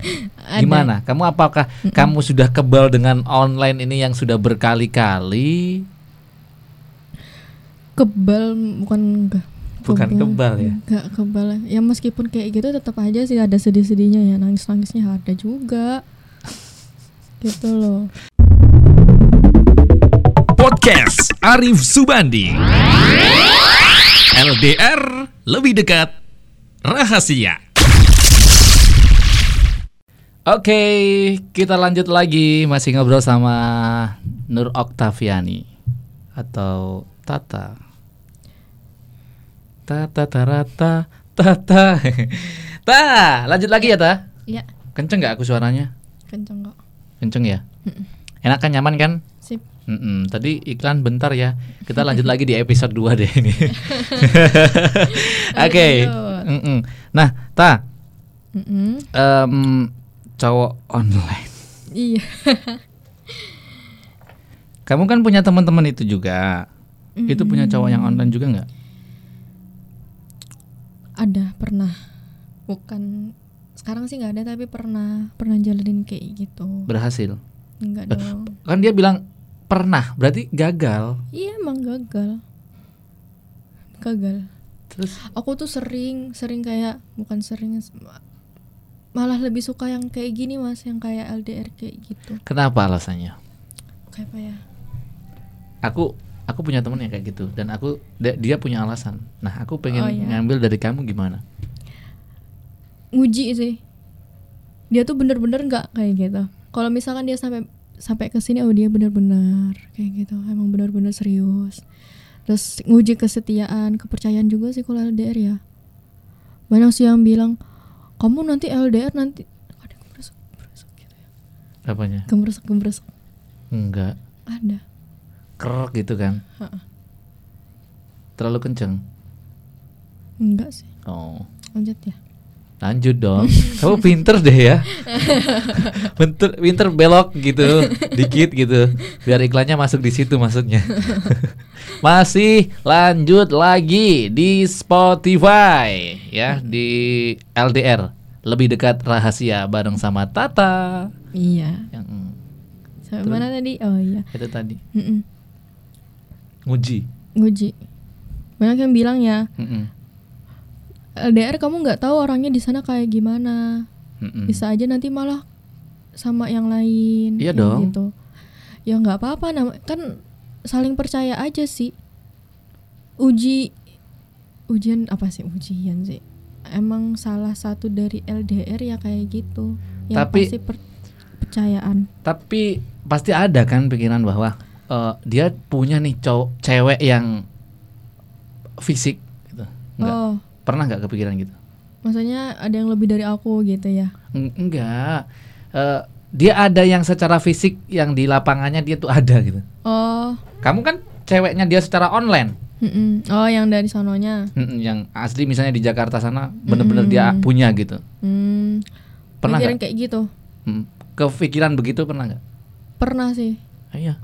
Ada. Gimana? Kamu apakah kamu sudah kebal dengan online ini yang sudah berkali-kali? Kebal bukan enggak. Bukan kebal ya? Enggak kebal. Ya meskipun kayak gitu tetap aja sih ada sedih-sedihnya ya, nangis-nangisnya ada juga. gitu loh. Podcast Arif Subandi. LDR lebih dekat rahasia. Oke, kita lanjut lagi masih ngobrol sama Nur Oktaviani atau Tata. Tata tarata Tata. Ta, lanjut lagi ya, Ta? Iya, Kenceng nggak aku suaranya? kenceng kok. Kenceng ya? Enak kan nyaman kan? Sip. Mm-mm, tadi iklan bentar ya. Kita lanjut lagi di episode 2 deh ini. Oke. Mm-mm. Nah, Ta, Mm-mm. em, cowok online. Iya. Kamu kan punya teman-teman itu juga. Itu punya cowok yang online juga nggak? Ada pernah. Bukan sekarang sih nggak ada tapi pernah pernah jalanin kayak gitu. Berhasil. Enggak dong. Kan dia bilang pernah, berarti gagal. Iya emang gagal. Gagal. Terus Aku tuh sering sering kayak bukan sering malah lebih suka yang kayak gini mas yang kayak LDR kayak gitu kenapa alasannya? kayak apa ya Aku aku punya temen yang kayak gitu dan aku dia, punya alasan. Nah, aku pengen Oh, iya. ngambil dari kamu gimana? nguji sih dia tuh bener-bener nggak kayak gitu kalau misalkan dia sampai sampai ke sini oh dia bener-bener kayak gitu emang bener-bener serius terus nguji kesetiaan kepercayaan juga sih kalau LDR ya banyak sih yang bilang kamu nanti LDR nanti ada gemeresek gemeresek gitu ya Apanya? gemeresek Enggak. ada Kerok gitu kan. Ha-ha. Terlalu kenceng. enggak sih Oh. lanjut ya Lanjut dong. Kamu pinter deh ya. pinter, pinter belok gitu, dikit gitu. Biar iklannya masuk di situ maksudnya. Masih lanjut lagi di Spotify ya di LDR lebih dekat rahasia bareng sama Tata iya yang mm, Terus? mana tadi oh iya itu tadi Mm-mm. nguji. nguji banyak yang bilang ya Mm-mm, LDR kamu nggak tahu orangnya di sana kayak gimana mm-mm. bisa aja nanti malah sama yang lain Iya dong. gitu ya nggak apa-apa kan saling percaya aja sih uji ujian apa sih ujian sih emang salah satu dari LDR ya kayak gitu yang Tapi- pasti per- percayaan Tapi pasti ada kan pikiran bahwa eh, dia punya nih cowok cewek yang fisik gitu. Enggak. oh Pernah nggak kepikiran gitu? maksudnya ada yang lebih dari aku gitu ya Eng- Enggak. Eh, dia ada yang secara fisik yang di lapangannya dia tuh ada gitu. oh Kamu kan ceweknya dia secara online. mm-mm. oh yang dari sononya Mm-mm, yang asli misalnya di Jakarta sana bener-bener dia Mm-mm. punya gitu. hmm, Pernah nggak? kayak gitu Mm, Kepikiran begitu pernah nggak? pernah sih Iya.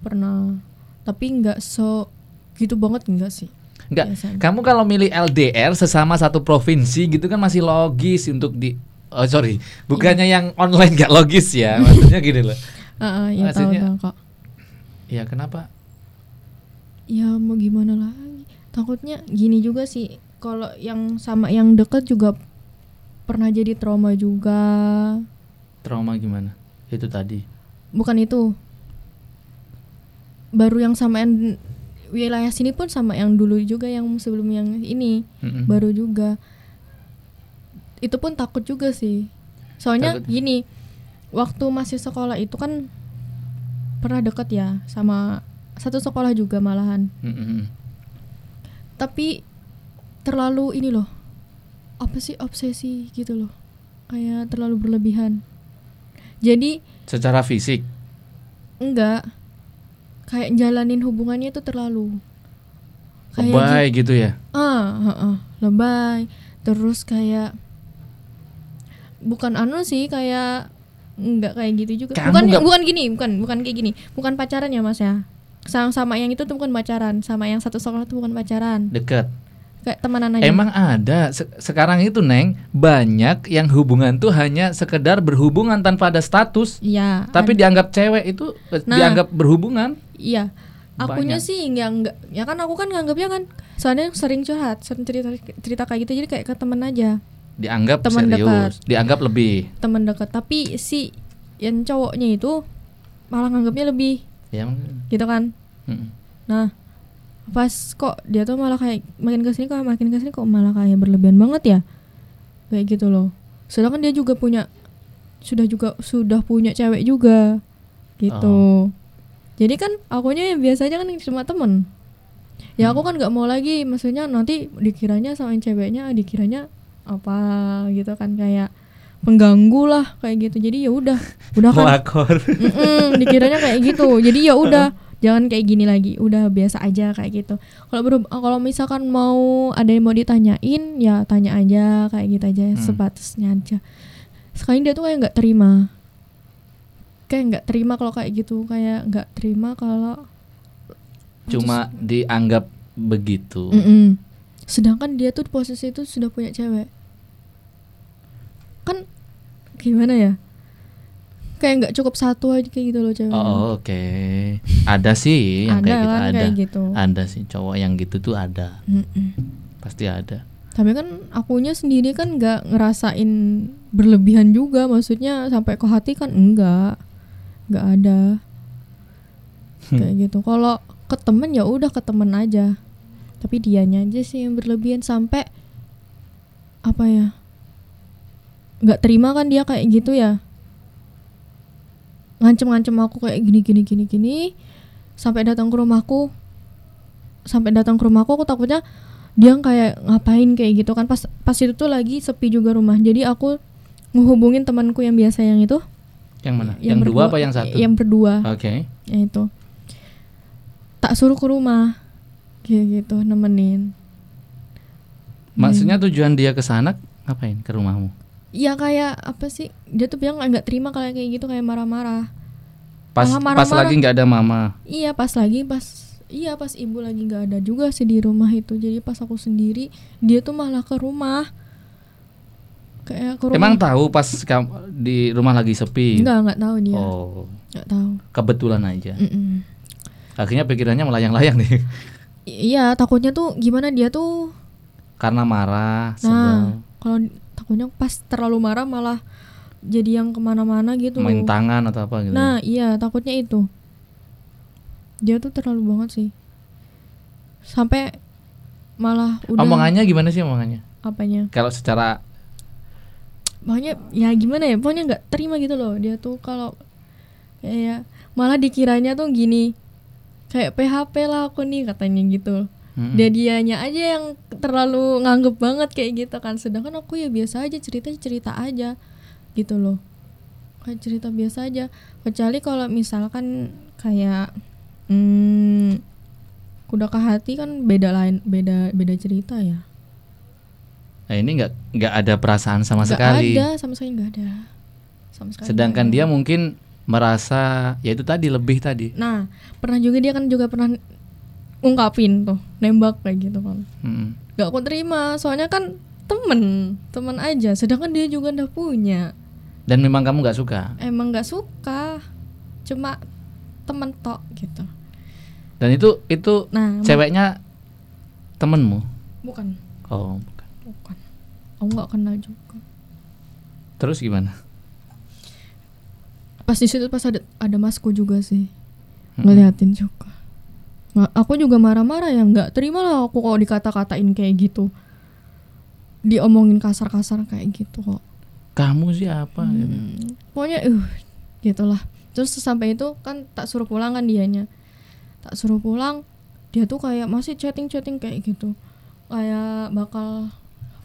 pernah tapi nggak so gitu banget enggak sih Enggak. Biasa. Kamu kalau milih LDR sesama satu provinsi gitu kan masih logis untuk di Oh sorry, bukannya yang online nggak logis ya, maksudnya gini loh. Ah, ah, ya tahu Maksudnya- tahu kok Ya kenapa? ya mau gimana lagi takutnya gini juga sih kalau yang sama yang deket juga pernah jadi trauma juga Trauma gimana? Itu tadi. bukan itu baru yang sama yang wilayah sini pun sama yang dulu juga yang sebelum yang ini Mm-mm. baru juga itu pun takut juga sih soalnya Takut. gini waktu masih sekolah itu kan pernah deket ya sama satu sekolah juga malahan Mm-mm. tapi terlalu ini loh apa sih obsesi gitu loh kayak terlalu berlebihan jadi Secara fisik. enggak kayak jalanin hubungannya itu terlalu Kayak Lebay gitu ya. ah heeh, lebay. Terus kayak bukan anu sih kayak enggak kayak gitu juga. Kamu bukan nggak- bukan gini bukan bukan kayak gini. Bukan pacaran ya mas ya? Sama sama yang itu tuh bukan pacaran. Sama yang satu sekolah tuh bukan pacaran. Deket. Kayak temenan aja Emang ada Se- sekarang itu Neng banyak yang hubungan tuh hanya sekedar berhubungan tanpa ada status, iya tapi dianggap cewek itu eh, Nah. dianggap berhubungan. Iya. Akunya Banyak. sih nggak nggak ya kan aku kan nganggapnya kan soalnya sering curhat, sering cerita cerita kayak gitu jadi kayak ke temen aja, Dianggap Teman serius, dekat. dianggap lebih. temen dekat. Tapi si yang cowoknya itu malah nganggapnya lebih Ya, gitu kan. mm. Nah, pas kok dia tuh malah kayak makin ke sini kok makin ke sini kok malah kayak berlebihan banget ya. Kayak gitu loh. Sedangkan dia juga punya sudah juga sudah punya cewek juga. Gitu. Jadi kan akunya yang biasanya kan cuma temen. Ya aku kan nggak mau lagi maksudnya nanti dikiranya sama ceweknya dikiranya apa gitu kan kayak pengganggu lah kayak gitu. Jadi ya udah, udah kan dikiranya kayak gitu jadi ya udah jangan kayak gini lagi. Udah biasa aja kayak gitu. Kalau berhub- kalau misalkan mau ada yang mau ditanyain ya tanya aja kayak gitu aja Hmm. sebatasnya aja. Sekarang dia tuh kayak nggak terima. Kayak nggak terima kalau kayak gitu. Kayak nggak terima kalau Cuma dianggap begitu. Mm-mm. sedangkan dia tuh posisi itu sudah punya cewek. Kan gimana ya kayak nggak cukup satu aja kayak gitu loh cewek Oh, oke. Ada sih yang ada kayak gitu kan ada. kayak gitu Ada sih cowok yang gitu tuh ada. Mm-mm. Pasti ada. Tapi kan akunya sendiri kan nggak ngerasain berlebihan juga, maksudnya sampai ke hati kan enggak, nggak ada kayak gitu. Kalau ke temen ya udah ke temen aja, tapi dianya aja sih yang berlebihan sampai apa ya? Nggak terima kan dia kayak gitu ya? Ngancem-ngancem aku kayak gini gini gini gini, sampai datang ke rumahku, sampai datang ke rumahku aku takutnya dia kayak ngapain kayak gitu kan. Pas pas itu tuh lagi sepi juga rumah. Jadi aku ngehubungin temanku yang biasa yang itu. Yang mana? Yang, dua berdua- apa yang satu? yang berdua. Oke. yang itu. Tak suruh ke rumah. Kayak gitu nemenin. Maksudnya tujuan dia ke sana ngapain? Ke rumahmu? Ya kayak apa sih dia tuh bilang nggak terima kalau kayak gitu kayak marah-marah Pas Malah pas marah-marah. lagi nggak ada mama. iya pas lagi pas iya pas ibu lagi nggak ada juga sih di rumah itu jadi pas aku sendiri dia tuh malah ke rumah kayak ke rumah Emang tahu pas di rumah lagi sepi? nggak nggak tahu dia Oh, nggak tahu kebetulan aja. Mm-mm. Akhirnya pikirannya melayang-layang nih. Iya, takutnya tuh gimana dia tuh. Karena marah, Nah, kalau takutnya pas terlalu marah malah jadi yang ke mana-mana gitu. main tangan atau apa gitu. Nah, iya takutnya itu. Dia tuh terlalu banget sih. Sampai malah udah Omongannya gimana sih omongannya? apanya? Kalau secara Makanya ya gimana ya? Pokoknya nggak terima gitu loh. Dia tuh kalau ya, ya malah dikiranya tuh gini. Kayak PHP lah aku nih katanya gitu. Mm-mm. dia dianya aja yang terlalu nganggep banget kayak gitu kan sedangkan aku ya biasa aja cerita cerita aja gitu loh kayak cerita biasa aja kecuali kalau misalkan kayak hmm, kuda ke hati kan beda lain beda beda cerita ya Nah, ini nggak nggak ada perasaan sama Nggak sekali. ada sama sekali nggak ada sama sekali Sedangkan nggak dia mungkin merasa ya itu tadi lebih tadi. nah pernah juga dia kan juga pernah ungkapin tuh nembak kayak gitu kan Mm-mm. gak aku terima soalnya kan temen temen aja sedangkan dia juga udah punya Dan memang kamu nggak suka. emang nggak suka cuma temen tok gitu Dan itu itu nah ceweknya temenmu. bukan Oh, bukan. bukan aku nggak kenal juga Terus gimana? pas di situ pas ada ada masku juga sih Mm-mm. ngeliatin juga aku juga marah-marah ya. Nggak terima lah aku kalau dikata-katain kayak gitu. Diomongin kasar-kasar kayak gitu kok. Kamu siapa? Hmm, pokoknya uh gitulah. Terus sampai itu kan tak suruh pulang kan dianya. Tak suruh pulang dia tuh kayak masih chatting chatting kayak gitu. Kayak bakal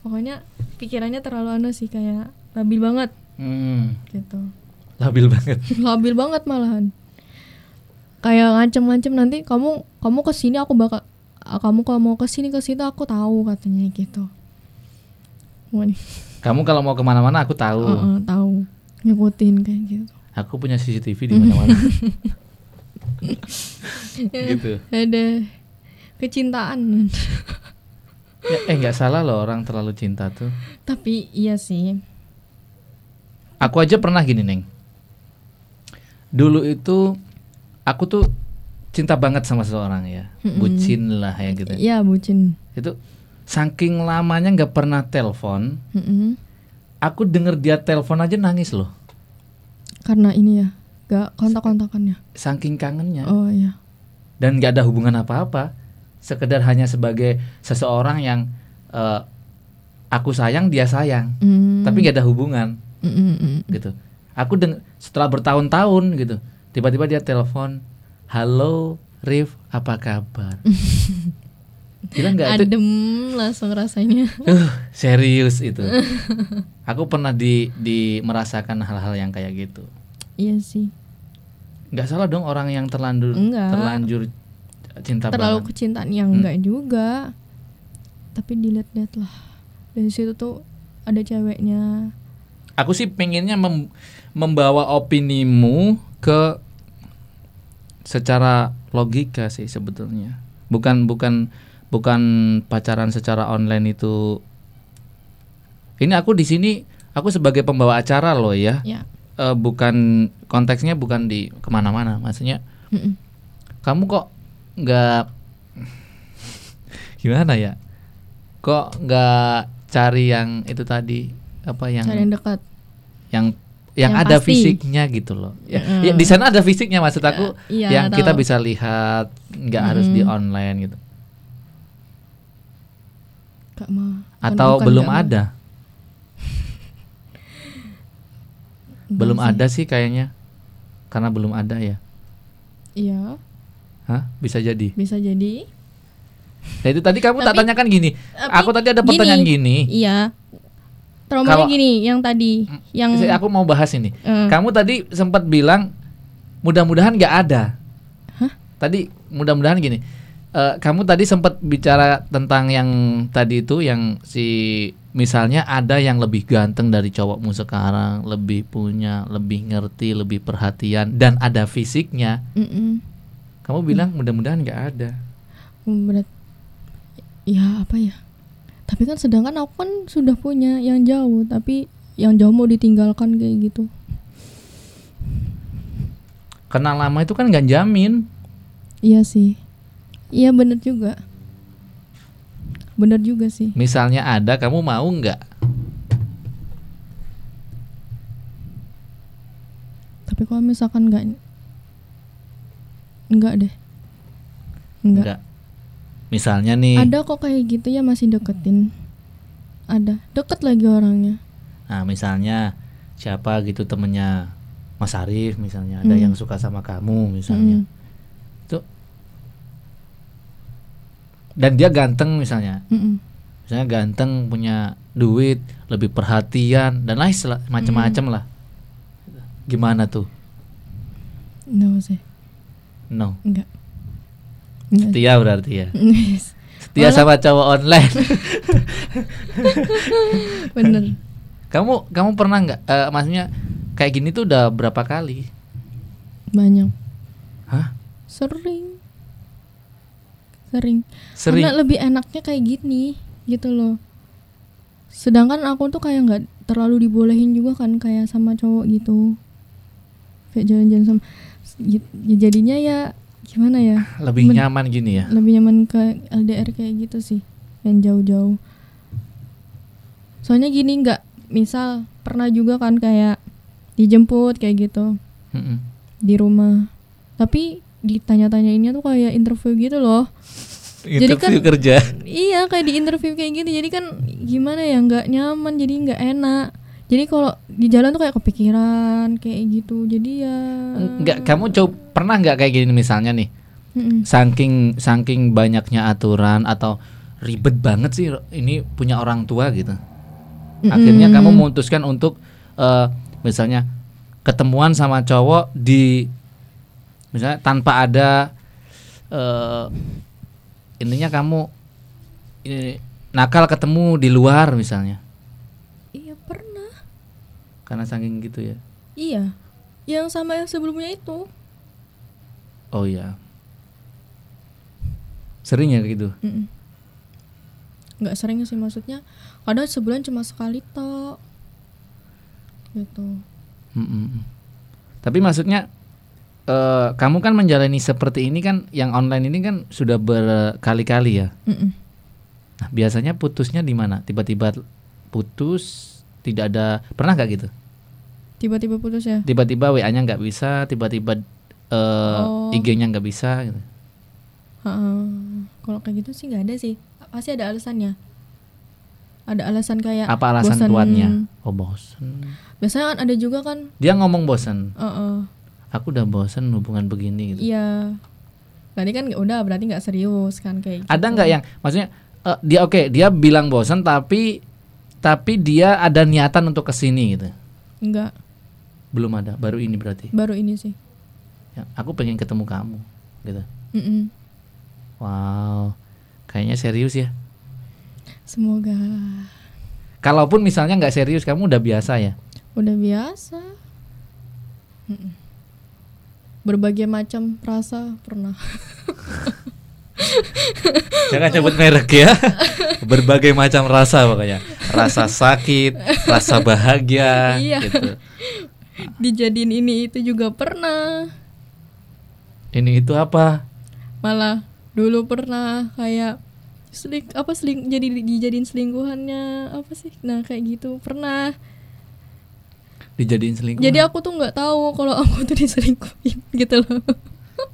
pokoknya pikirannya terlalu anu sih kayak labil banget. Hmm, gitu. Labil banget. labil banget malahan kayak ngancem-ngancem nanti kamu kamu ke sini aku bakal ah, kamu kalau mau ke sini ke situ aku tahu katanya gitu Kamu kalau mau ke mana-mana aku tahu. uh-uh, tahu ngikutin kayak gitu Aku punya CCTV di mana-mana. gitu. ada kecintaan Ya, eh nggak salah loh orang terlalu cinta tuh. Tapi iya sih. Aku aja pernah gini neng. Dulu itu aku tuh cinta banget sama seseorang ya, Mm-mm. bucin lah ya gitu. Iya bucin. Itu saking lamanya nggak pernah telepon, Mm-mm. aku denger dia telepon aja nangis loh. Karena ini ya, gak kontak-kontakannya. Saking kangennya Oh iya. dan nggak ada hubungan apa-apa, sekedar hanya sebagai seseorang yang eh, aku sayang dia sayang, Mm. tapi nggak ada hubungan. Mm-mm-mm. gitu. Aku deng setelah bertahun-tahun gitu, tiba-tiba dia telepon, halo Rif, apa kabar? Gila nggak itu? Adem langsung rasanya. Uh, serius itu. Aku pernah di di merasakan hal-hal yang kayak gitu. iya sih. Nggak salah dong orang yang terlanjur Enggak. terlanjur cinta Terlalu banget. kecintaan yang Hmm. enggak juga. Tapi dilihat-lihat lah. Dari situ tuh ada ceweknya. Aku sih pengennya mem- membawa opinimu ke secara logika sih sebetulnya. Bukan bukan bukan pacaran secara online itu. Ini aku di sini aku sebagai pembawa acara loh ya. Ya. Eh, bukan konteksnya bukan di ke mana-mana. Maksudnya Mm-mm. kamu kok nggak gimana ya? Kok nggak cari yang itu tadi apa yang Cari yang dekat. yang yang, Yang ada pasti. fisiknya gitu loh. Ya, Mm. ya, di sana ada fisiknya maksud aku Iya, yang kita tahu. bisa lihat nggak harus di Mm. online gitu. Gak mau. Atau Bukan belum ada? Belum sih. ada sih kayaknya. Karena belum ada ya. Iya, Hah? Bisa jadi. bisa jadi. Nah, itu tadi kamu tak Tapi- tanyakan gini. Tapi Aku tadi ada pertanyaan gini. Iya. Traumanya Kalau- gini, yang tadi, yang Saya- Aku mau bahas ini. eh, Kamu tadi sempat bilang mudah-mudahan nggak ada. Hah? Tadi mudah-mudahan gini. eh, kamu tadi sempat bicara tentang yang tadi itu yang si misalnya ada yang lebih ganteng dari cowokmu sekarang, lebih punya, lebih ngerti, lebih perhatian dan ada fisiknya. mm-mm. Kamu bilang mudah-mudahan nggak ada. Hmm, berat. Ya apa ya? Tapi kan sedangkan aku kan sudah punya yang jauh, tapi yang jauh mau ditinggalkan kayak gitu. Kenal lama itu kan nggak jamin. Iya sih. Iya bener juga. Bener juga sih. Misalnya ada, kamu mau nggak? Tapi kalau misalkan nggak nggak deh. Nggak. Nggak. Misalnya nih. Ada kok kayak gitu ya masih deketin. Ada. Deket lagi orangnya. Nah, misalnya siapa gitu temennya Mas Arif misalnya ada Hmm. yang suka sama kamu misalnya. Mm. Itu dan dia ganteng misalnya. Mm-mm. Misalnya ganteng, punya duit, lebih perhatian dan lain macam-macam lah. Gimana tuh? No sih. No. Enggak. Enggak. Setia berarti ya. Setia Malah- sama cowok online. Bener. kamu kamu pernah nggak eh, maksudnya kayak gini tuh udah berapa kali? Banyak. Hah? Sering. Sering. Sering. Karena lebih enaknya kayak gini gitu loh. Sedangkan aku tuh kayak nggak terlalu dibolehin juga kan kayak sama cowok gitu. Kayak jalan-jalan sama ya jadinya ya gimana ya? Lebih Men- nyaman gini ya. Lebih nyaman ke LDR kayak gitu sih. Yang jauh-jauh. Soalnya gini nggak misal pernah juga kan kayak dijemput kayak gitu Mm-mm. di rumah. Tapi ditanya-tanyainnya tuh kayak interview gitu loh. Jadi kan- Interview kerja. Iya kayak di interview kayak gitu jadi kan gimana ya nggak nyaman jadi nggak enak jadi kalau di jalan tuh kayak kepikiran kayak gitu jadi ya Enggak, kamu coba pernah nggak kayak gini misalnya nih, Mm-mm. saking saking banyaknya aturan atau ribet banget sih ini punya orang tua gitu. Akhirnya Mm-mm. kamu memutuskan untuk eh, misalnya ketemuan sama cowok di misalnya tanpa ada eh intinya kamu ini, nakal ketemu di luar misalnya karena saking gitu ya. iya yang sama yang sebelumnya itu Oh iya. Sering ya gitu. Mm-mm. nggak sering sih maksudnya kadang sebulan cuma sekali tok gitu Mm-mm. Tapi maksudnya eh, kamu kan menjalani seperti ini kan yang online ini kan sudah berkali-kali ya. Mm-mm. Nah, biasanya putusnya di mana? Tiba-tiba putus, tidak ada pernah nggak gitu? tiba-tiba putus ya Tiba-tiba WA-nya nggak bisa, tiba-tiba eh, Oh. IG-nya nggak bisa. Gitu. Heeh. kalau kayak gitu sih nggak ada sih pasti ada alasannya ada alasan kayak Apa alasan bosan. kuatnya? Oh bosen. biasanya kan ada juga kan Dia ngomong bosen. Heeh. Aku udah bosen hubungan begini gitu. iya berarti kan udah berarti nggak serius kan kayak Ada gitu. nggak yang maksudnya eh, dia oke dia bilang bosen tapi tapi dia ada niatan untuk ke sini gitu. nggak Belum ada, baru ini berarti. baru ini sih Ya, aku pengen ketemu kamu gitu. Mm-mm. Wow. Kayaknya serius ya. semoga Kalaupun misalnya nggak serius, kamu udah biasa ya. udah biasa berbagai macam rasa pernah Jangan nyebut merek ya. Berbagai macam rasa pokoknya. Rasa sakit, rasa bahagia Iya. gitu. dijadiin ini itu juga pernah Ini itu apa? malah dulu pernah kayak seling apa seling jadi dijadiin selingkuhannya apa sih nah kayak gitu pernah Dijadiin selingkuh. jadi aku tuh nggak tahu kalau aku tuh diselingkuhin gitu loh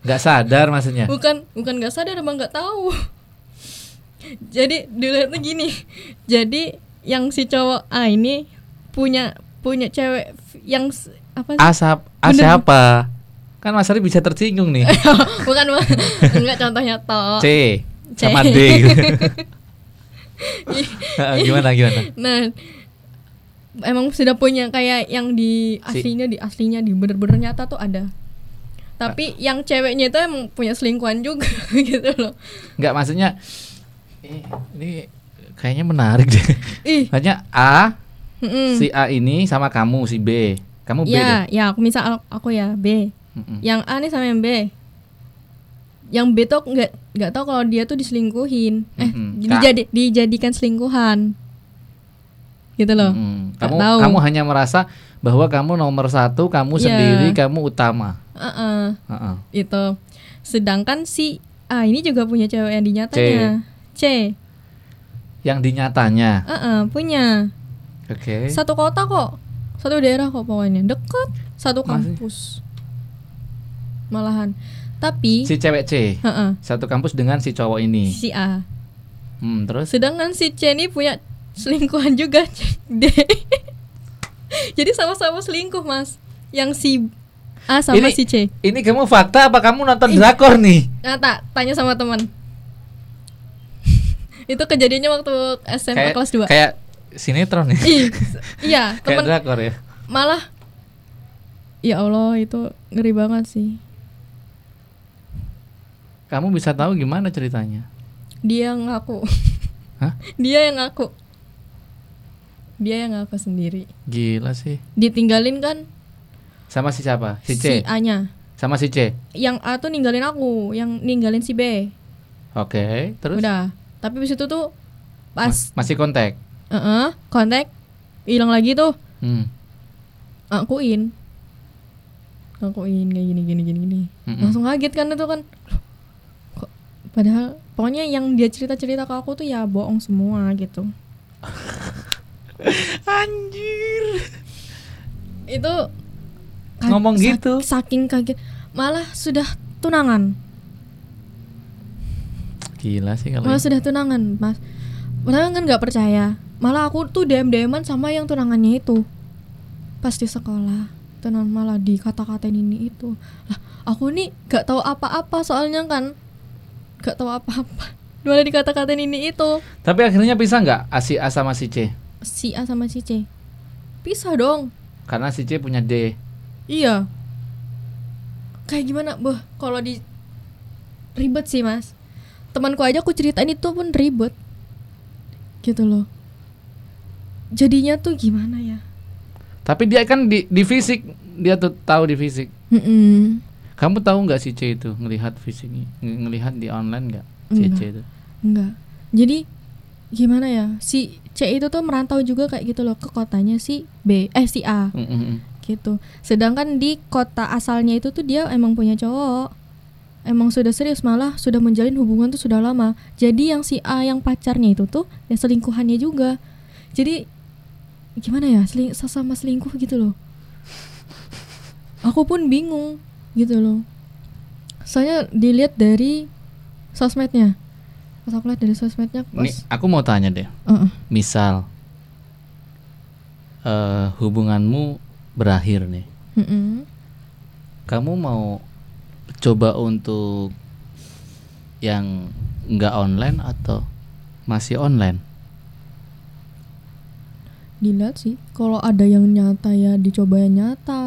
nggak sadar maksudnya. bukan bukan nggak sadar emang nggak tahu jadi dilihatnya gini jadi yang si cowok A ini punya punya cewek yang apa sih Asap, A Bener. siapa? Kan Mas Ari bisa tersinggung nih. bukan enggak contohnya toh C C. sama D. gimana gimana? Nah, emang sudah punya kayak yang di Si- aslinya di aslinya di bener-bener nyata tuh ada. Tapi yang ceweknya itu emang punya selingkuhan juga gitu loh. Nggak maksudnya eh, ini kayaknya menarik deh. Ih, Hanya A mm-mm. si A ini sama kamu si B. Kamu B deh. ya, ya aku misal aku ya B. Mm-mm. Yang A nih sama yang B. Yang B tuh nggak nggak tahu kalau dia tuh diselingkuhin. Eh, Mm-mm. dijadi, dijadikan selingkuhan. Gitu loh. Nggak Kamu tahu. kamu hanya merasa bahwa kamu nomor satu, kamu Iya. sendiri, kamu utama. Heeh. Heeh. itu sedangkan si A ini juga punya cewek yang dinyatanya C, Yang dinyatanya, Heeh, punya. Oke. satu kota kok. Satu daerah kok pokoknya. Dekat satu Masih. kampus. Malahan. Tapi Si cewek C. Heeh, satu kampus dengan si cowok ini. si A. Hmm, terus? Sedangkan si C ini punya selingkuhan juga. D jadi sama-sama selingkuh mas yang si A sama Ini- si C ini kamu fakta apa kamu nonton drakor nih? Nah, tak, tanya sama teman. itu kejadiannya waktu SMA Kayak kelas 2. kayak sinetron. Ih, iya, kayak teman drakor ya. malah Ya Allah, itu ngeri banget sih. Kamu bisa tahu gimana ceritanya? Dia yang ngaku. Hah? Dia yang ngaku. Dia yang ngaku sendiri. Gila sih. Ditinggalin kan Sama si siapa? Si si C. A-nya. Sama si C. Yang A tuh ninggalin aku, yang ninggalin si B. Oke, terus Udah. Tapi habis itu tuh pas Mas- masih kontak. Heeh, kontak hilang lagi tuh. Hmm. Akuin. Akuin kayak gini gini gini gini. Mm-mm. Langsung kaget kan itu kan. Kok padahal pokoknya yang dia cerita-cerita ke aku tuh ya bohong semua gitu. Anjir. Itu Ngomong sa- gitu. Saking kaget malah sudah tunangan. Gila sih kalau Malah ini. sudah tunangan, Mas. Padahal kan nggak percaya. Malah aku tuh DM-DM-an sama yang tunangannya itu. Pas di sekolah. Tunan malah dikata-katain ini itu. Lah, aku nih gak tahu apa-apa soalnya kan. Gak tahu apa-apa. Malah dikata-katain ini itu. Tapi akhirnya bisa nggak A si A sama si C? Si A sama si C. Pisah dong. Karena si C punya D. Iya. Kayak gimana, boh? Kalau di ribet sih, Mas. Temanku aja aku ceritain itu pun ribet. Gitu loh. Jadinya tuh gimana ya? Tapi dia kan di, di fisik, dia tuh tahu di fisik. Mm-mm. Kamu tahu nggak si C itu ngelihat fisiknya, ng- ngelihat di online nggak si C itu? Enggak. Jadi gimana ya si C itu tuh merantau juga kayak gitu loh ke kotanya si B eh si A. Mm, mm, mm. gitu. Sedangkan di kota asalnya itu tuh dia emang punya cowok. Emang sudah serius malah sudah menjalin hubungan tuh sudah lama. Jadi yang si A yang pacarnya itu tuh ya selingkuhannya juga. Jadi gimana ya seling sama selingkuh gitu loh. Aku pun bingung gitu loh. Soalnya dilihat dari sosmednya pas aku lihat dari sosmednya pas Nih, aku mau tanya deh. Heeh. Misal eh hubunganmu berakhir nih. Mm-mm. Kamu mau coba untuk yang nggak online atau masih online? dilihat sih kalau ada yang nyata ya dicoba yang nyata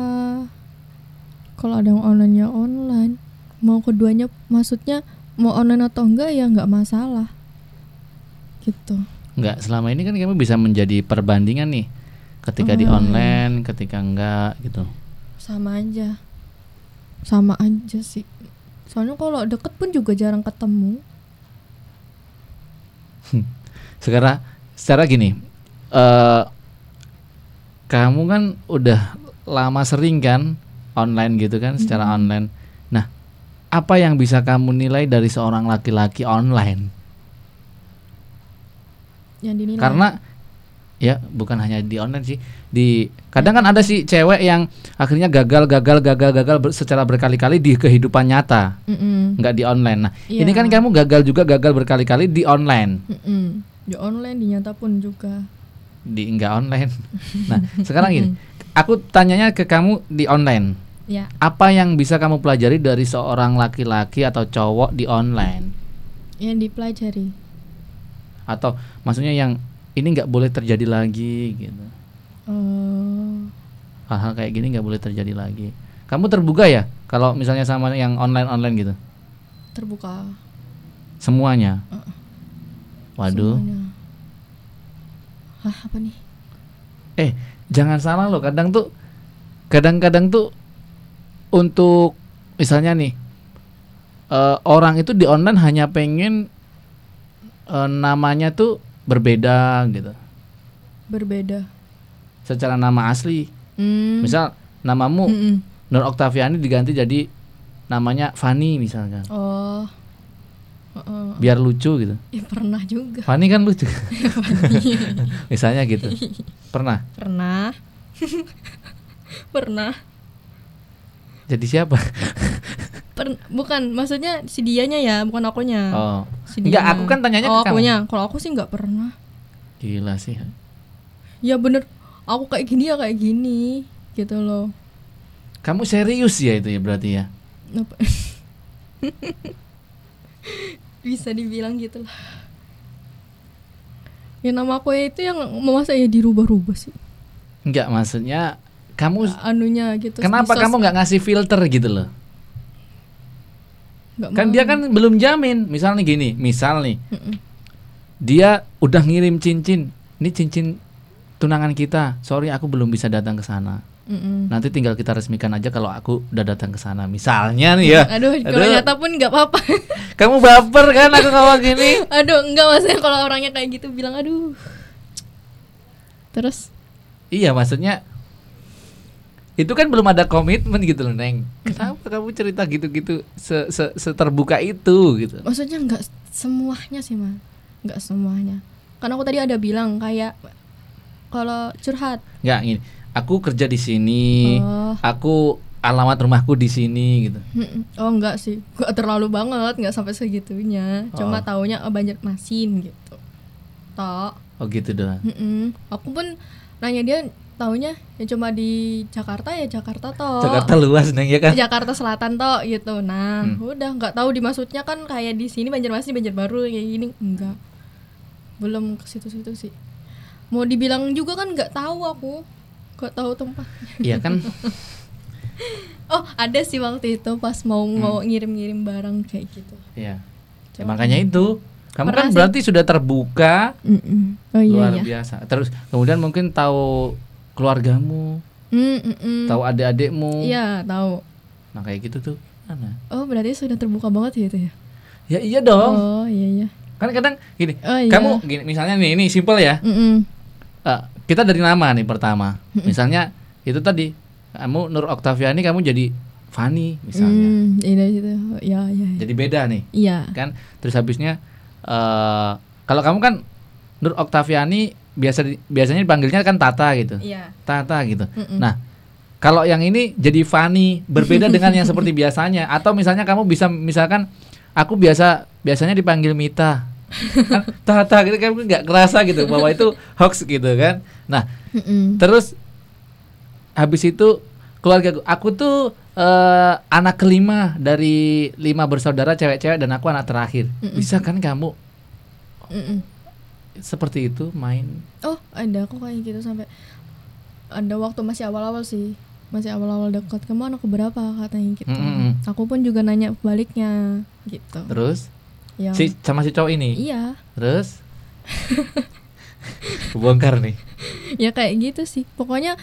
kalau ada yang online ya online mau keduanya maksudnya mau online atau enggak ya nggak masalah gitu Nggak, selama ini kan kamu bisa menjadi perbandingan nih. Ketika di Oh. online, ketika enggak gitu. sama aja sama aja sih soalnya kalau deket pun juga jarang ketemu Sekarang secara gini, eh kamu kan udah lama sering kan online gitu kan, secara online. Apa yang bisa kamu nilai dari seorang laki-laki online? yang dinilai Karena ya bukan hanya di online sih, di kadang kan ada sih cewek yang akhirnya gagal, gagal, gagal, gagal ber- secara berkali-kali di kehidupan nyata, Mm-mm. nggak di online. Nah, Iya. ini kan kamu gagal juga gagal berkali-kali di online. Mm-mm. di online di nyata pun juga di enggak online. Nah, sekarang gini, aku tanyanya ke kamu di online. Ya Apa yang bisa kamu pelajari dari seorang laki-laki atau cowok di online? yang dipelajari Atau maksudnya yang ini nggak boleh terjadi lagi gitu. Oh, Hal-hal kayak gini nggak boleh terjadi lagi. Kamu terbuka ya kalau misalnya sama yang online-online gitu? terbuka Semuanya. Waduh. semuanya. Hah, apa nih Eh, jangan salah loh. Kadang tuh kadang-kadang tuh untuk misalnya nih eh, orang itu di online hanya pengen eh, namanya tuh berbeda gitu. berbeda Secara nama asli. Hmm. Misal namamu Mm-mm. Nur Oktaviani diganti jadi namanya Fani misalkan. oh. Biar lucu gitu. ya pernah juga Fani kan lucu. misalnya gitu. Pernah. pernah pernah Jadi siapa? Per- bukan maksudnya si dianya ya bukan akunya Oh. si Enggak, dianya. aku kan tanyanya oh ke kamu. akunya kalau aku sih nggak pernah Gila sih. ya bener aku kayak gini ya kayak gini gitu loh Kamu serius ya itu ya berarti ya? Bisa dibilang gitu lah ya nama aku itu yang masa ya dirubah-rubah sih Enggak, maksudnya kamu anunya gitu kenapa kamu nggak ngasih filter gitu loh? nggak Kan mau. dia kan belum jamin. Misal nih gini, misal nih dia udah ngirim cincin. Ini cincin tunangan kita. Sorry aku belum bisa datang ke sana. Nanti tinggal kita resmikan aja kalau aku udah datang ke sana. Misalnya nih ya. aduh kalau Aduh, nyata pun nggak apa-apa Kamu baper kan aku kalau gini? aduh enggak maksudnya kalau orangnya kayak gitu bilang aduh terus Iya, maksudnya itu kan belum ada komitmen gitu loh, Neng. Kenapa kamu cerita gitu-gitu se, se, seterbuka itu gitu? maksudnya nggak semuanya sih mas nggak semuanya karena aku tadi ada bilang kayak kalau curhat Nggak gini. Aku kerja di sini. oh Aku alamat rumahku di sini gitu. oh enggak sih nggak terlalu banget nggak sampai segitunya cuma Oh. taunya oh, Banjarmasin gitu tok Oh gitu doang. Mm-mm. aku pun nanya dia taunya ya cuma di Jakarta ya Jakarta toh Jakarta luas Neng ya kan? Jakarta Selatan toh gitu nah Hmm. udah nggak tahu dimaksudnya kan kayak di sini Banjarmasin Banjarbaru kayak gini enggak belum ke situ-situ sih mau dibilang juga kan nggak tahu aku nggak tahu tempat Iya kan? oh ada sih waktu itu pas mau Hmm. mau ngirim-ngirim barang kayak gitu Iya. Ya, makanya itu. Kamu Pernah kan sih. berarti sudah terbuka Mm-mm. oh iya luar iya biasa. Terus kemudian mungkin tahu keluargamu, Mm, mm, mm. tahu adik-adikmu. iya tahu Nah kayak gitu tuh. Mana? oh berarti sudah terbuka banget ya itu ya Ya iya dong. oh iya iya Kan kadang gini, Oh, iya. kamu gini misalnya nih ini simple ya. Mm-mm. Eh, kita dari nama nih pertama. Misalnya itu tadi kamu Nur Oktaviani kamu jadi Fani misalnya. Mm, iya gitu. Ya, ya. ya. Jadi beda nih. Iya. kan terus habisnya eh kalau kamu kan Nur Oktaviani biasa biasanya dipanggilnya kan Tata gitu Iya. Tata gitu Mm-mm. nah kalau yang ini jadi Fani berbeda dengan yang seperti biasanya atau misalnya kamu bisa misalkan aku biasa biasanya dipanggil Mita kan Tata gitu kan nggak kerasa gitu bahwa itu hoax gitu kan nah Mm-mm. terus habis itu keluarga aku- aku tuh eh, anak kelima dari lima bersaudara cewek-cewek dan aku anak terakhir bisa kan kamu Mm-mm. Seperti itu main Oh, ada aku kayak gitu sampai ada waktu masih awal-awal sih. Masih awal-awal dekat. Kamu anak berapa katanya gitu. Mm-mm. Aku pun juga nanya baliknya gitu. terus Ya. si sama si cowok ini Iya. terus kebongkar nih Ya kayak gitu sih. Pokoknya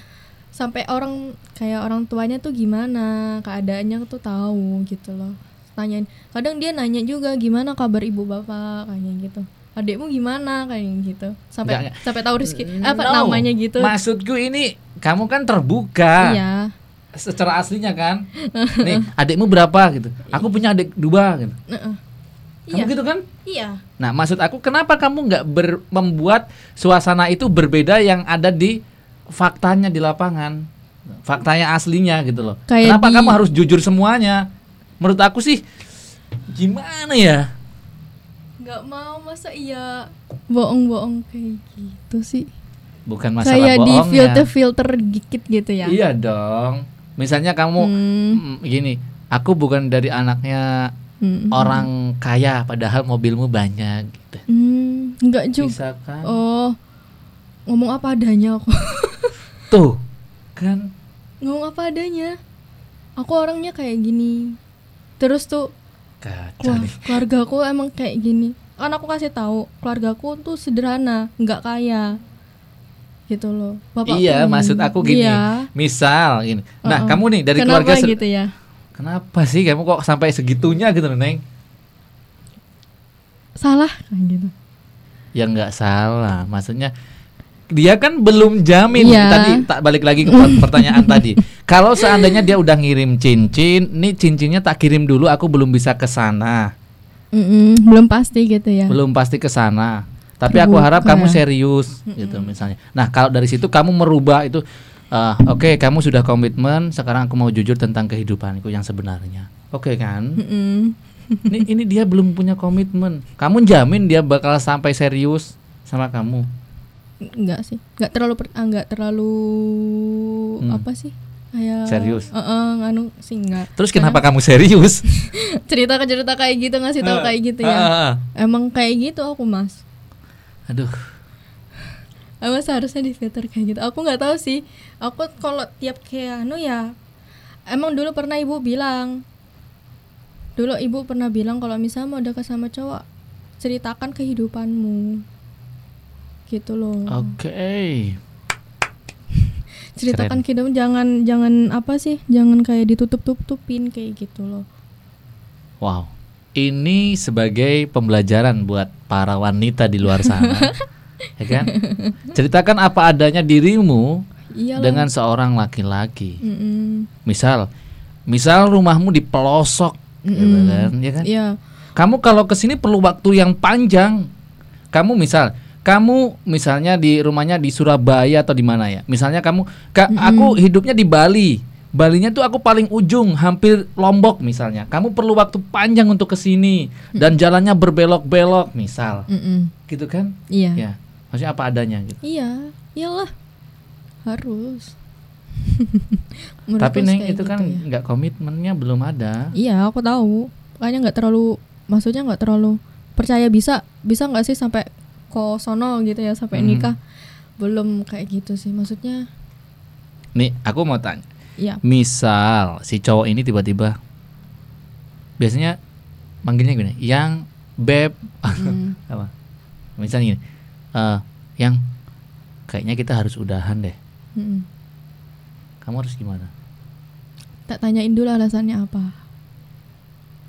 sampai orang kayak orang tuanya tuh gimana, keadaannya tuh tahu gitu loh. Tanyain. Kadang dia nanya juga gimana kabar ibu bapak kayak gitu. Adikmu gimana kayak gitu. Sampai Nggak, sampai tahu rezeki apa No. namanya gitu. maksudku ini kamu kan terbuka Iya. secara aslinya kan nih adikmu berapa gitu aku punya adik dua gitu kamu Iya. gitu kan Iya. Nah, maksud aku kenapa kamu nggak membuat suasana itu berbeda yang ada di faktanya di lapangan, faktanya aslinya gitu loh. Kayak kenapa di- kamu harus jujur semuanya? Menurut aku sih gimana ya? Nggak mau masa iya bohong-bohong kayak gitu sih Bukan masalah kayak di bohongnya. filter-filter dikit gitu ya Iya dong. Misalnya kamu Hmm. mm, gini, aku bukan dari anaknya Hmm. orang kaya padahal mobilmu banyak gitu. Hmm, nggak juga Bisa kan? oh ngomong apa adanya aku Tuh. Kan ngomong apa adanya aku orangnya kayak gini terus tuh kacau wah keluarga aku emang kayak gini kan aku kasih tahu keluarga aku tuh sederhana nggak kaya gitu loh Bapakku Iya, ini. maksud aku gini. Iya. Misal gini. Nah, Uh-uh. kamu nih dari Kenapa keluarga gitu ya Kenapa sih kamu kok sampai segitunya gitu, Neng? salah gitu Ya nggak salah, maksudnya dia kan belum jamin Iya. tadi tak balik lagi ke per- pertanyaan tadi. Kalau seandainya dia udah ngirim cincin, nih cincinnya tak kirim dulu, aku belum bisa ke sana, Mm-mm, belum pasti gitu ya belum pasti ke sana. Tapi aku harap kamu serius gitu misalnya. Nah kalau dari situ kamu merubah itu, eh, oke kamu sudah komitmen, sekarang aku mau jujur tentang kehidupanku yang sebenarnya. Oke kan? Mm-mm. ini ini dia belum punya komitmen. Kamu jamin dia bakal sampai serius sama kamu? Enggak sih, enggak terlalu ah, enggak terlalu Hmm. apa sih? Kayak Serius? Heeh, nganu sih enggak. Terus kenapa kamu serius? Cerita ke cerita kayak gitu ngasih tahu kayak gitu ya. Ah, Emang kayak gitu aku, Mas. Aduh, Emang seharusnya di filter kayak gitu. Aku nggak tahu sih. Aku kalau tiap kayak anu ya emang dulu pernah ibu bilang dulu ibu pernah bilang kalau misalnya mau dekat sama cowok ceritakan kehidupanmu gitu loh oke. Ceritakan kehidupan jangan jangan apa sih jangan kayak ditutup tutupin kayak gitu loh Wow. Ini sebagai pembelajaran buat para wanita di luar sana. ya kan? Ceritakan apa adanya dirimu iyalah dengan seorang laki-laki. Mm-mm. Misal, misal rumahmu di pelosok, gitu Mm-mm. kan? Ya kan? Iya. Kamu kalau ke sini perlu waktu yang panjang. Kamu misal, kamu misalnya di rumahnya di Surabaya atau di mana ya? Misalnya kamu, ka- aku hidupnya di Bali. Balinya tuh aku paling ujung, hampir Lombok misalnya. Kamu perlu waktu panjang untuk ke sini dan jalannya berbelok-belok, misal, Mm-mm. gitu kan? iya Ya, maksudnya apa adanya gitu. iya iyalah harus Tapi neng itu kan gitu ya. nggak komitmennya belum ada. Iya, aku tahu. Makanya nggak terlalu, maksudnya nggak terlalu percaya bisa, bisa nggak sih sampai ke sono gitu ya sampai Mhm. nikah. Belum kayak gitu sih, maksudnya. Nih, aku mau tanya. Iya. Misal si cowok ini tiba-tiba biasanya manggilnya gini, yang beb Mm. apa? Misalnya gini, eh, yang kayaknya kita harus udahan deh. Mm-mm. Kamu harus gimana? Tak tanyain dulu alasannya apa.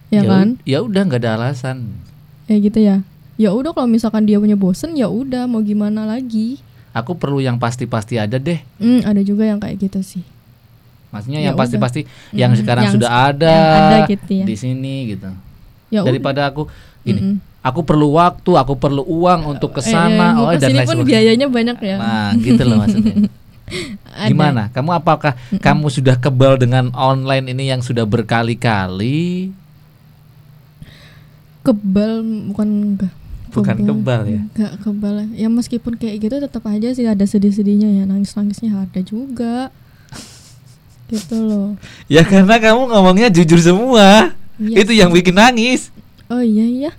Ya, u- kan? Ya udah nggak ada alasan. Ya gitu ya. Ya udah kalau misalkan dia punya bosen ya udah mau gimana lagi Aku perlu yang pasti-pasti ada deh. hmm, ada juga yang kayak gitu sih Maksudnya Ya yang pasti-pasti udah. yang Mm, sekarang yang sudah ada, yang ada gitu ya. di sini gitu. ya udah. Daripada aku ini, Mm-mm. aku perlu waktu, aku perlu uang untuk ke Eh, sana, mau oh dan lain pun biayanya banyak ya Nah, gitu loh maksudnya. Gimana? Kamu apakah kamu sudah kebal dengan online ini yang sudah berkali-kali? kebal bukan enggak Bukan kebal ya? enggak kebal ya meskipun kayak gitu tetap aja sih ada sedih-sedihnya ya nangis-nangisnya ada juga gitu loh Ya karena kamu ngomongnya jujur semua. Iya Itu yang bikin nangis. oh iya iya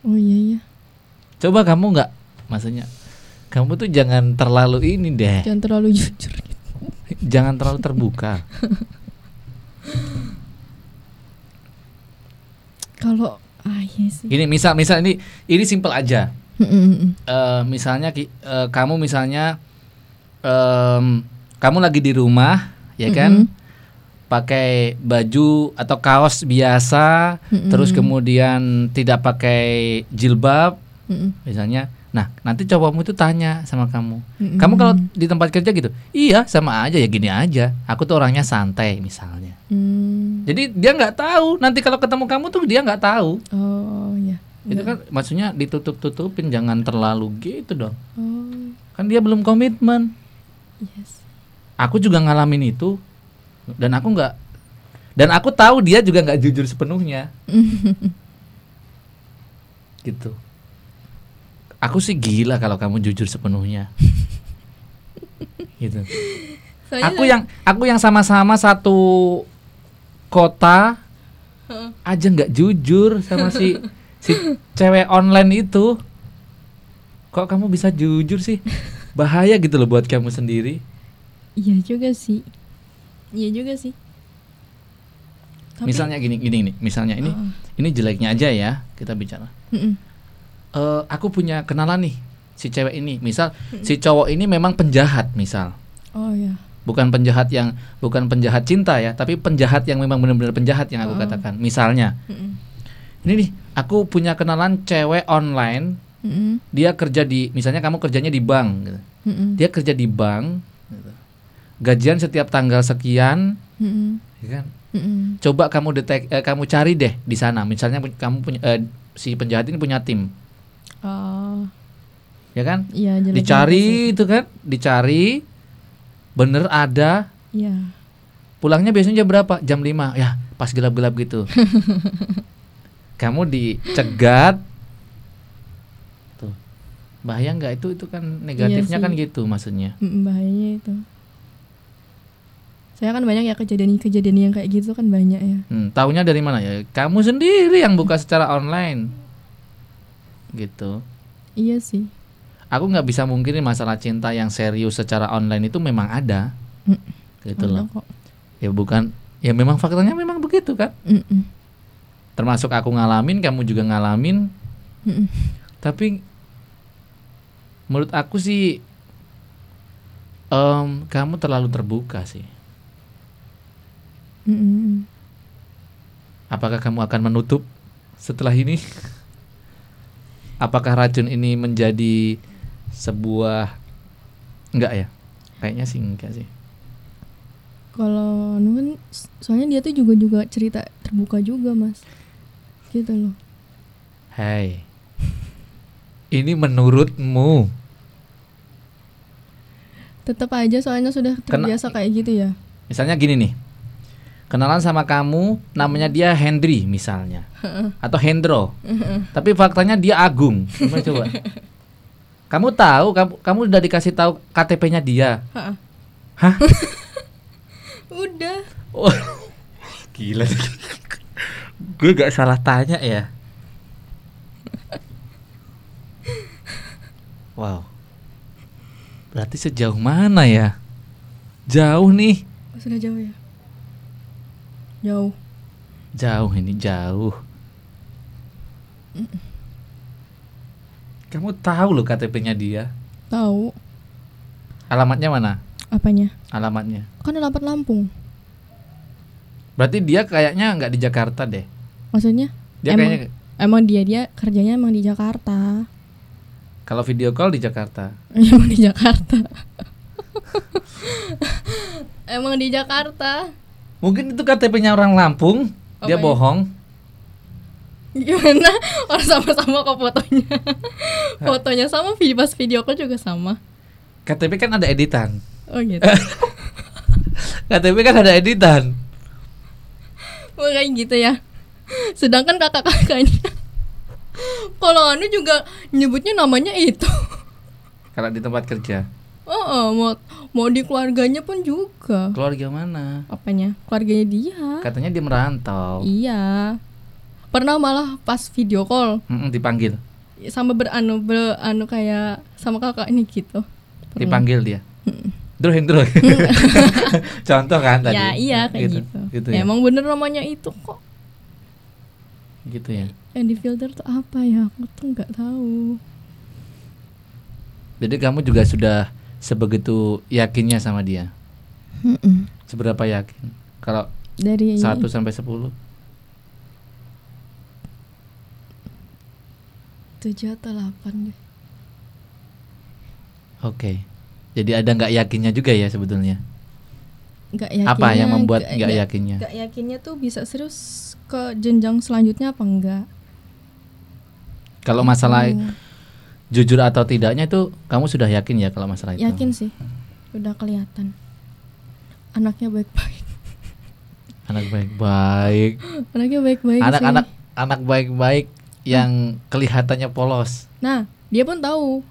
oh iya iya Coba kamu nggak, maksudnya kamu tuh jangan terlalu ini deh, jangan terlalu jujur gitu. jangan terlalu terbuka. kalau ah iya sih Ini misal misal ini ini simpel aja. Eh, misalnya eh, kamu misalnya em, kamu lagi di rumah, ya kan? Mm-mm. Pakai baju atau kaos biasa, Mm-mm. terus kemudian tidak pakai jilbab, Mm-mm. misalnya. Nah, nanti cowokmu itu tanya sama kamu. Mm-mm. Kamu kalau di tempat kerja gitu, iya sama aja ya gini aja. Aku tuh orangnya santai misalnya. Hmm. Jadi dia nggak tahu. Nanti kalau ketemu kamu tuh dia nggak tahu. oh ya Itu kan maksudnya ditutup-tutupin, jangan terlalu gitu dong. oh Kan dia belum komitmen. yes Aku juga ngalamin itu dan aku nggak dan aku tahu dia juga nggak jujur sepenuhnya. gitu. Aku sih gila kalau kamu jujur sepenuhnya. gitu. Soalnya aku yang aku yang sama-sama satu kota aja nggak jujur sama si si cewek online itu kok kamu bisa jujur sih bahaya gitu loh buat kamu sendiri Iya juga sih. Iya juga sih. Tapi- misalnya gini gini nih misalnya ini Heeh. ini jeleknya aja ya kita bicara Mm-mm. Eh, aku punya kenalan nih si cewek ini misal si cowok ini memang penjahat misal Oh ya. bukan penjahat yang bukan penjahat cinta ya tapi penjahat yang memang benar-benar penjahat yang aku Oh. katakan misalnya Mm-mm. ini nih aku punya kenalan cewek online Mm-mm. dia kerja di misalnya kamu kerjanya di bank gitu. Mm-mm. dia kerja di bank gitu. gajian setiap tanggal sekian Mm-mm. ya kan Mm-mm. coba kamu detek eh, kamu cari deh di sana misalnya kamu punya eh, si penjahat ini punya tim Oh, ya kan? Iya dicari itu kan? Dicari bener ada. Iya. pulangnya biasanya jam berapa? Jam 5 ya pas gelap-gelap gitu. Kamu dicegat. Tuh. Bahaya nggak? Itu itu kan negatifnya sih. kan gitu maksudnya. Bahayanya itu. Saya kan banyak ya kejadian-kejadian yang kayak gitu kan banyak ya. hmm, taunya dari mana ya? Kamu sendiri yang buka secara online gitu Iya sih. aku nggak bisa mungkinin masalah cinta yang serius secara online itu memang ada Mm. gitu loh kok. ya bukan ya memang faktanya memang begitu kan Mm-mm. termasuk aku ngalamin kamu juga ngalamin Mm-mm. tapi menurut aku sih em, kamu terlalu terbuka sih Mm-mm. apakah kamu akan menutup setelah ini apakah racun ini menjadi sebuah enggak ya kayaknya sih enggak sih Kalau kan soalnya dia tuh juga juga cerita terbuka juga, Mas. Gitu loh. Hai ini menurutmu Tetap aja soalnya sudah Kena- terbiasa kayak gitu ya. misalnya gini nih kenalan sama kamu namanya dia Hendry misalnya atau Hendro tapi faktanya dia Agung gimana coba kamu tahu kamu kamu udah dikasih tahu KTP-nya dia. Hah? Udah. Oh, gila. Gue gak salah tanya ya. Wow. Berarti sejauh mana ya? Jauh nih. Sudah jauh ya. Jauh. Jauh ini jauh. Kamu tahu loh KTP-nya dia. Tahu Alamatnya mana? apanya? Alamatnya. Kan alamat Lampung. Berarti dia kayaknya nggak di Jakarta deh. Maksudnya? Dia Emang? kayaknya emang dia dia kerjanya emang di Jakarta Kalau video call di Jakarta. emang di Jakarta emang di Jakarta Mungkin itu KTP-nya orang Lampung, dia Apanya? bohong. gimana orang sama-sama kok fotonya fotonya sama video pas video call juga sama KTP kan ada editan. oh gitu KTP kan ada editan. Oh, kayak gitu ya sedangkan kakak-kakaknya kalau anu juga nyebutnya namanya itu Kalau di tempat kerja. oh, oh, mau mau di keluarganya pun juga Keluarga mana? apanya keluarganya dia Katanya dia merantau. iya pernah malah pas video call Mm-mm, dipanggil. sama beranu beranu kayak sama kakak ini gitu Pernah. Dipanggil dia. Drohing drohing. Contoh kan tadi. ya iya kayak gitu, Gitu Ya, ya. emang bener namanya itu kok Gitu ya. yang di filter tuh apa ya aku tuh nggak tahu Jadi kamu juga sudah sebegitu yakinnya sama dia. Seberapa yakin? Kalau dari 1 sampai 10 tujuh atau delapan deh Oke. Jadi ada nggak yakinnya juga ya sebetulnya? nggak yakinnya Apa yang membuat nggak- nggak- yakinnya? nggak yakinnya tuh bisa serius ke jenjang selanjutnya apa enggak Kalau masalah Hmm, jujur atau tidaknya itu kamu sudah yakin ya kalau masalah itu? yakin sih udah kelihatan anaknya baik-baik Anak baik-baik. anaknya baik-baik. Anak-anak anak baik-baik yang kelihatannya polos. nah dia pun tahu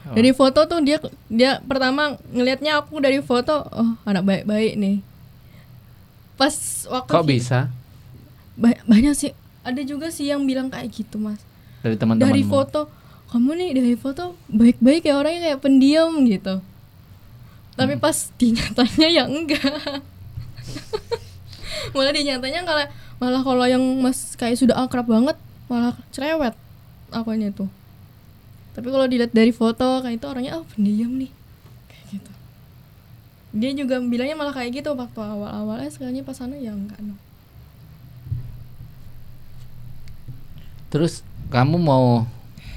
Oh. dari foto tuh dia dia pertama ngelihatnya aku dari foto oh anak baik-baik nih pas waktu Kok bisa ba- banyak sih ada juga sih yang bilang kayak gitu mas dari teman-teman? dari foto kamu nih dari foto baik-baik ya orangnya kayak pendiam gitu. Tapi Hmm. pas di nyatanya ya enggak. Malah di nyatanya kalau malah kalau yang mas kayak sudah akrab banget malah cerewet apanya tuh tapi kalau dilihat dari foto kayak itu orangnya oh pendiam nih. Kayak gitu. Dia juga bilangnya malah kayak gitu waktu awal-awalnya sekalinya pas sana ya enggak no. Terus kamu mau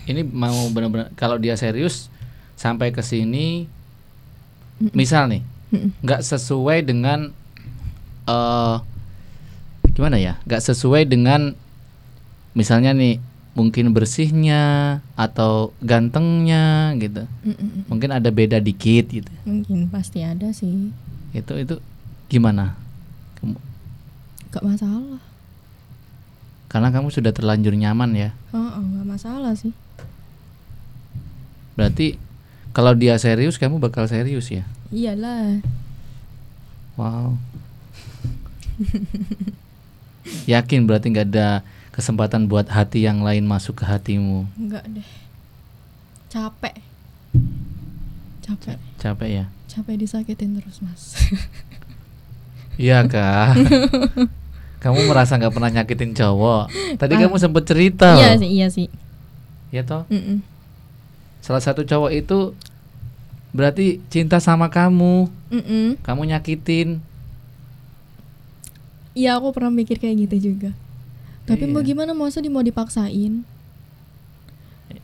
ini mau benar-benar kalau dia serius sampai ke sini misal nih nggak sesuai dengan eh gimana ya? Nggak sesuai dengan misalnya nih mungkin bersihnya atau gantengnya gitu. Mm-mm. mungkin ada beda dikit gitu. Mungkin pasti ada sih. Itu itu gimana? Gak masalah karena kamu sudah terlanjur nyaman ya Oh, oh, masalah sih. berarti kalau dia serius kamu bakal serius ya Iyalah. wow yakin berarti nggak ada kesempatan buat hati yang lain masuk ke hatimu Enggak deh. Capek. Capek. capek ya Capek disakitin terus, Mas. Iya kak Kamu merasa nggak pernah nyakitin cowok Tadi Ah. kamu sempet cerita iya sih, iya sih. Ya toh Mm-mm. Salah satu cowok itu Berarti cinta sama kamu Mm-mm. Kamu nyakitin Iya, aku pernah mikir kayak gitu juga. Tapi mau Iya. gimana masa di mau dipaksain?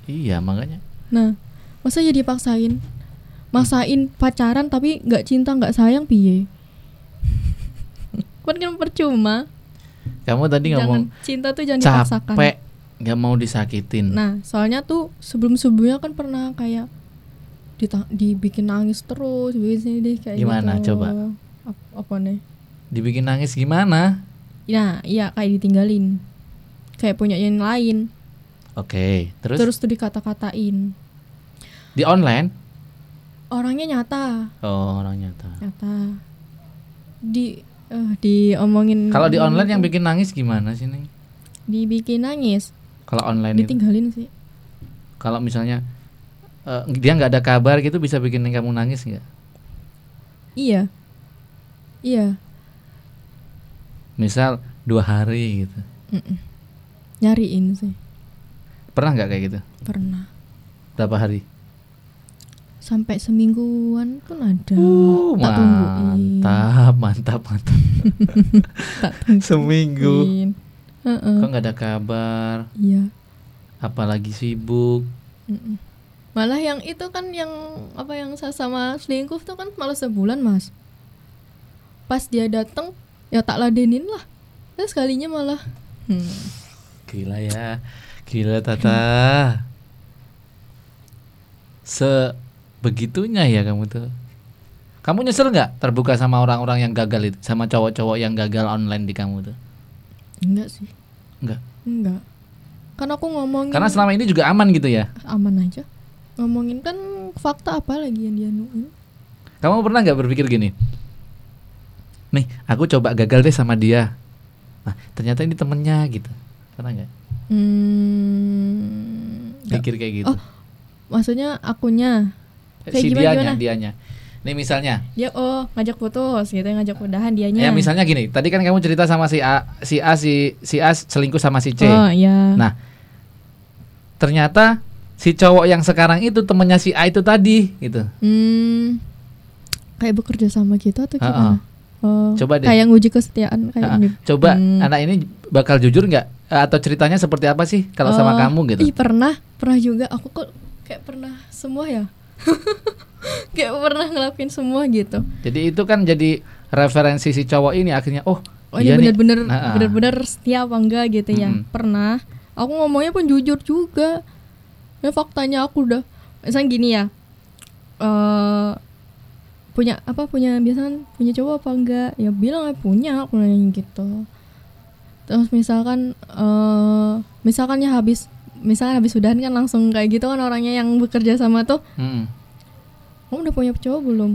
Iya makanya Nah, masa ya dipaksain? Maksain pacaran tapi nggak cinta nggak sayang piye? kan kan percuma. Kamu tadi ngomong Jangan cinta tuh jangan dipaksakan. capek nggak mau disakitin Nah, soalnya tuh sebelum-sebelumnya kan pernah kayak dita- dibikin nangis terus, bikin sini deh kayak Gimana, gitu. coba? Ap- apa nih? Dibikin nangis gimana Nah, iya kayak ditinggalin. Kayak punya yang lain. Oke terus, Terus, tuh dikata-katain. Di online Orangnya nyata, Oh orang nyata nyata. Di eh diomongin Kalau di online yang bikin nangis gimana sih Neng? dibikin nangis, Kalau online itu ditinggalin sih. Kalau misalnya eh, dia nggak ada kabar gitu bisa bikin kamu nangis nggak? Iya. Iya, Misal dua hari gitu. mm-mm. nyariin sih. Pernah nggak kayak gitu? Pernah. Berapa hari? Sampai semingguan pun ada. Uh, tak mantap, mantap, mantap. Tak tungguin. Seminggu. Heeh. Kok nggak ada kabar? Iya. Apalagi sibuk. Mm-mm. Malah yang itu kan yang apa yang sa- sama selingkuh tuh kan malah sebulan mas. Pas dia datang ya tak ladenin lah. Terus sekalinya malah. Hmm. Gila ya. Gila Tata. Sebegitunya ya kamu tuh. Kamu nyesel nggak terbuka sama orang-orang yang gagal itu, sama cowok-cowok yang gagal online di kamu tuh? Enggak sih. Enggak. Enggak. Kan aku ngomongin Karena selama ini juga aman gitu ya. aman aja. Ngomongin kan fakta apa lagi yang dia nuin. Kamu pernah nggak berpikir gini? Nih, aku coba gagal deh sama dia. Nah, ternyata ini temennya gitu. Pernah nggak? Hmm. Pikir kayak gitu. Oh, Maksudnya akunya kayak si gimana, dianya, gimana? dianya. Nih misalnya, dia oh ngajak putus gitu ngajak udahan dianya. ya misalnya gini, tadi kan kamu cerita sama si A, si A si si A selingkuh sama si C. Oh iya. Nah, ternyata si cowok yang sekarang itu temennya si A itu tadi gitu. Hmm, kayak bekerja sama gitu atau gimana? Oh, Coba deh. Kayak nguji kesetiaan kayak ini. coba Hmm. anak ini bakal jujur nggak? Eh, Atau ceritanya seperti apa sih kalau sama Oh, kamu gitu? Ih pernah, pernah juga. Aku kok kayak pernah semua ya. kayak pernah ngelakuin semua gitu. Jadi itu kan jadi referensi si cowok ini akhirnya oh, Oh iya nih. bener-bener Nah, ah. bener-bener setia apa enggak gitu ya. Pernah. Aku ngomongnya pun jujur juga. Ya faktanya aku udah misalnya gini ya. eh punya apa punya biasanya punya cowok apa enggak? Ya bilang aja punya aku nanya gitu. Terus misalkan eh misalkan ya habis misalkan habis udahan kan langsung kayak gitu kan orangnya yang bekerja sama tuh Mm-mm. kamu udah punya cowok belum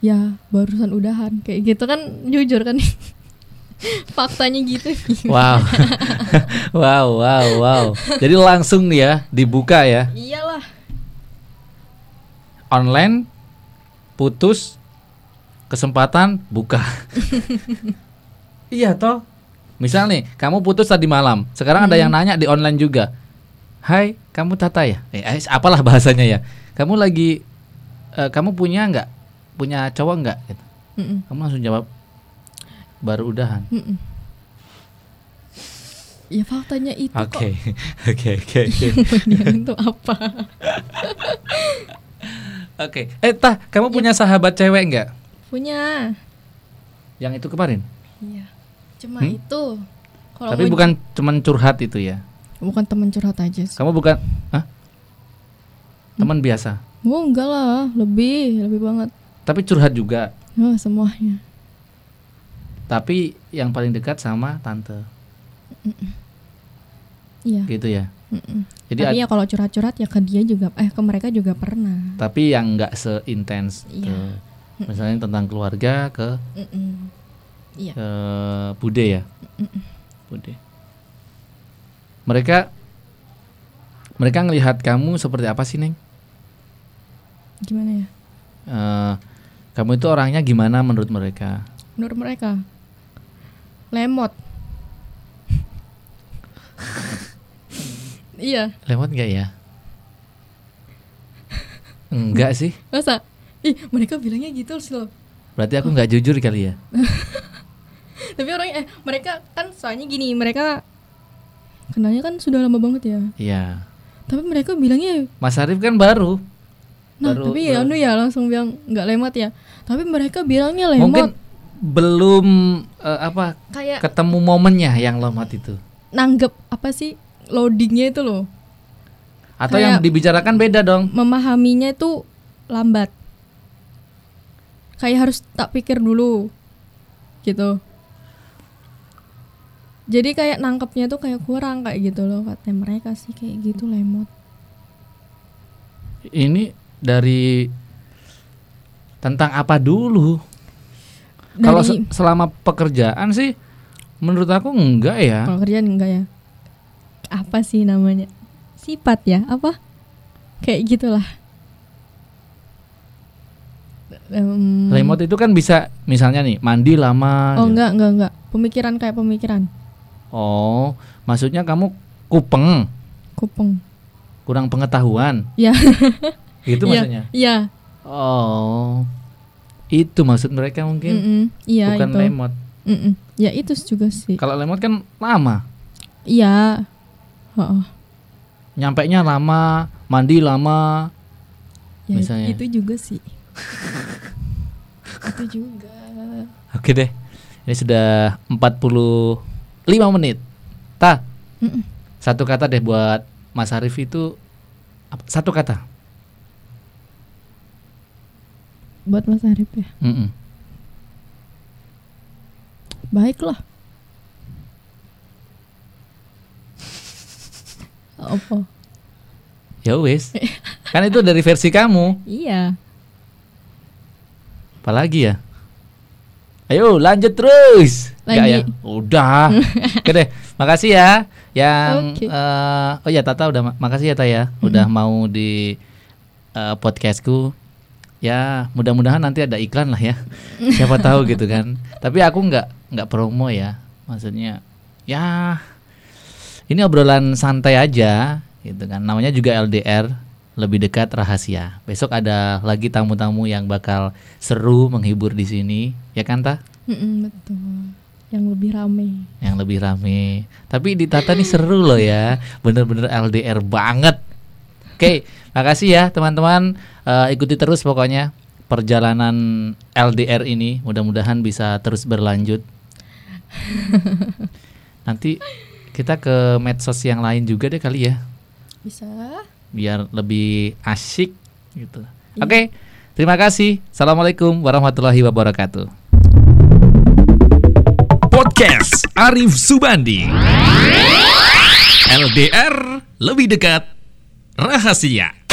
ya barusan udahan kayak gitu kan jujur kan faktanya gitu Wow. wow, wow, wow. Jadi langsung nih ya dibuka ya. iyalah Online putus kesempatan buka. iya toh. Misal nih, kamu putus tadi malam. Sekarang ada yang nanya di online juga. Hai, kamu Tata ya? Eh, eh, apalah bahasanya ya. Kamu lagi eh, kamu punya nggak? Punya cowok nggak? Gitu. Kamu langsung jawab baru udahan. mm-mm. ya faktanya itu Oke, oke, oke, oke. kok dia untuk apa Oke. Eh, Tah, kamu punya sahabat cewek nggak? punya Yang itu kemarin? iya cuma Hmm? itu kalau Tapi bukan cuman curhat itu ya. bukan teman curhat aja sih Kamu bukan Hah? Teman biasa. oh enggak lah lebih lebih banget Tapi curhat juga. oh semuanya Tapi yang paling dekat sama tante. iya Gitu ya. mm-mm. Jadi tapi ya kalau curhat-curhat ya ke dia juga eh ke mereka juga pernah tapi yang nggak seintens Iya. ke misalnya tentang keluarga ke Mm-mm. Iya ke bude ya. Bude. Mereka mereka ngelihat kamu seperti apa sih, Neng? gimana ya Eh, kamu itu orangnya gimana menurut mereka? menurut mereka lemot iya Lewat nggak ya? Enggak sih. masa ih mereka bilangnya gitu sih loh Berarti aku nggak jujur kali ya. tapi orang eh mereka kan soalnya gini mereka kenalnya kan sudah lama banget ya Iya. tapi mereka bilangnya Mas Arif kan baru. nah Baru- tapi ya anu ya langsung bilang nggak lemot ya tapi mereka bilangnya lemot Mungkin belum eh, apa kayak ketemu momennya yang lemot itu. nanggep apa sih loadingnya itu loh Atau Kayak- yang dibicarakan beda dong. memahaminya itu lambat kayak harus tak pikir dulu gitu jadi kayak nangkepnya tuh kayak kurang kayak gitu loh katanya mereka sih kayak gitu lemot Ini dari tentang apa dulu? Kalau se- selama pekerjaan sih menurut aku enggak ya. kalau kerjaan enggak ya apa sih namanya sifat ya apa kayak gitulah Em, Lemot itu kan bisa misalnya nih mandi lama. oh gitu. enggak enggak enggak pemikiran kayak pemikiran Oh, maksudnya kamu kupeng, kupeng kurang pengetahuan. ya Gitu Iya, maksudnya. iya Oh. Itu maksud mereka mungkin. Mm-mm, iya bukan itu lemot. Mm-mm. Ya itu juga sih. Kalau lemot kan lama. Iya. Heeh. Nyampe nya lama, mandi lama. Ya, Misalnya. itu juga sih. itu juga. Oke deh. Ini sudah 45 menit. Ta, Mm-mm. satu kata deh buat Mas Arif itu satu kata. Buat Mas Arif ya. Mm-mm. Baiklah. Apa? Ya wes. kan itu dari versi kamu. Iya. Apalagi ya? Ayo lanjut terus. Lagi. ya? Udah. Oke deh. Makasih ya yang Oke. eh, oh ya Tata udah ma- makasih ya Taya udah mau di eh, podcastku. Ya, mudah-mudahan nanti ada iklan lah ya. Siapa tahu gitu kan. Tapi aku nggak nggak promo ya. Maksudnya ya ini obrolan santai aja gitu kan. Namanya juga LDR, lebih dekat rahasia. Besok ada lagi tamu-tamu yang bakal seru menghibur di sini, ya kan Ta? Mm-mm, betul. Yang lebih rame. Yang lebih rame. Tapi di Tata nih seru loh ya. Bener-bener LDR banget. Oke, makasih ya teman-teman. Eh, ikuti terus pokoknya perjalanan LDR ini. Mudah-mudahan bisa terus berlanjut. Nanti kita ke medsos yang lain juga deh kali ya. Bisa. Biar lebih asyik gitu. Oke, terima kasih. Assalamualaikum warahmatullahi wabarakatuh. Podcast Arif Subandi. LDR lebih dekat rahasia.